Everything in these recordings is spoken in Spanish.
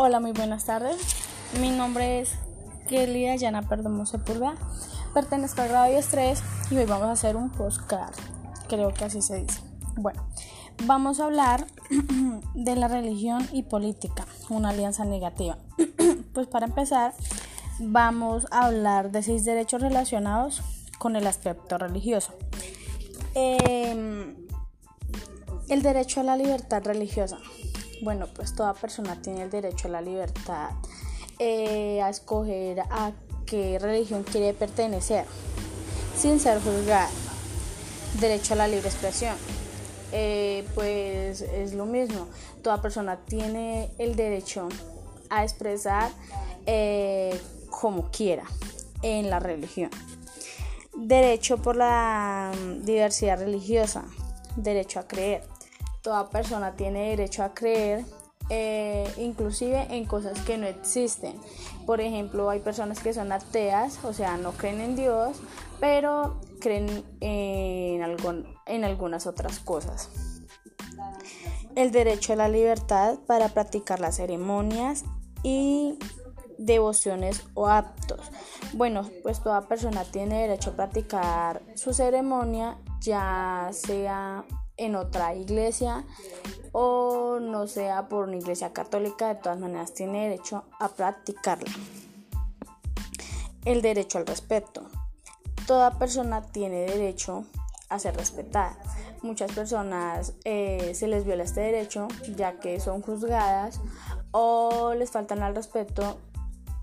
Hola, muy buenas tardes. Mi nombre es Kelly Dayana Perdomo Sepúlveda. Pertenezco al grado 3 y hoy vamos a hacer un postcard. Creo que así se dice. Bueno, vamos a hablar de la religión y política, una alianza negativa. pues para empezar, vamos a hablar de seis derechos relacionados con el aspecto religioso. Em, el derecho a la libertad religiosa. Bueno, pues toda persona tiene el derecho a la libertad, eh, a escoger a qué religión quiere pertenecer, sin ser juzgada. Derecho a la libre expresión. Eh, pues es lo mismo, toda persona tiene el derecho a expresar eh, como quiera en la religión. Derecho por la diversidad religiosa, derecho a creer toda persona tiene derecho a creer, eh, inclusive en cosas que no existen. Por ejemplo, hay personas que son ateas, o sea, no creen en Dios, pero creen en, en algunas otras cosas. El derecho a la libertad para practicar las ceremonias y devociones o actos. Bueno, pues toda persona tiene derecho a practicar su ceremonia, ya sea en otra iglesia o no sea por una iglesia católica, de todas maneras tiene derecho a practicarla. El derecho al respeto. Toda persona tiene derecho a ser respetada. Muchas personas eh, se les viola este derecho ya que son juzgadas o les faltan al respeto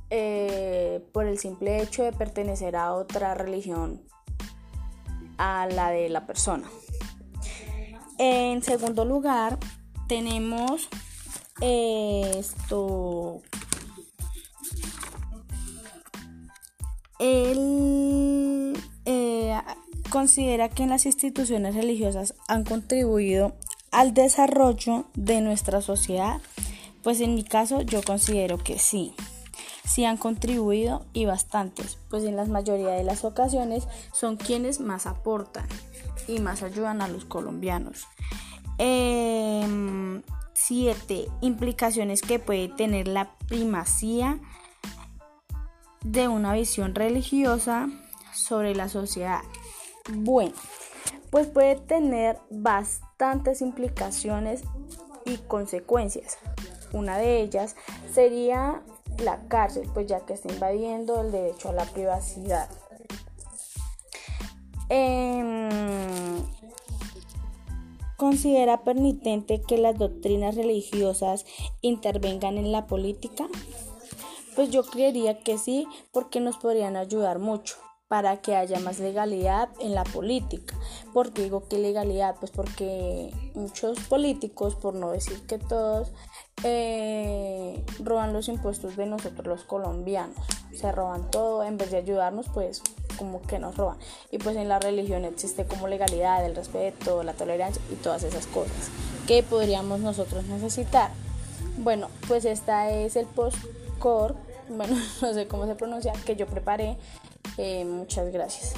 eh, por el simple hecho de pertenecer a otra religión a la de la persona. En segundo lugar, tenemos esto. Él eh, considera que las instituciones religiosas han contribuido al desarrollo de nuestra sociedad. Pues en mi caso yo considero que sí, sí han contribuido y bastantes, pues en la mayoría de las ocasiones son quienes más aportan y más ayudan a los colombianos. 7. Em, implicaciones que puede tener la primacía de una visión religiosa sobre la sociedad. Bueno, pues puede tener bastantes implicaciones y consecuencias. Una de ellas sería la cárcel, pues ya que está invadiendo el derecho a la privacidad. Em, ¿Considera permitente que las doctrinas religiosas intervengan en la política? Pues yo creería que sí, porque nos podrían ayudar mucho para que haya más legalidad en la política. ¿Por qué digo que legalidad? Pues porque muchos políticos, por no decir que todos, eh, roban los impuestos de nosotros los colombianos. Se roban todo, en vez de ayudarnos, pues como que nos roban. Y pues en la religión existe como legalidad, el respeto, la tolerancia y todas esas cosas que podríamos nosotros necesitar. Bueno, pues esta es el post-core, bueno, no sé cómo se pronuncia, que yo preparé. Eh, muchas gracias.